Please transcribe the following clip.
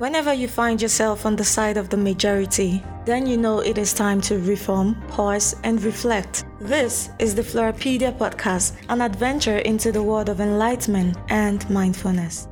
Whenever you find yourself on the side of the majority, then you know it is time to reform, pause, and reflect. This is the Florrapedia Podcast, an adventure into the world of enlightenment and mindfulness.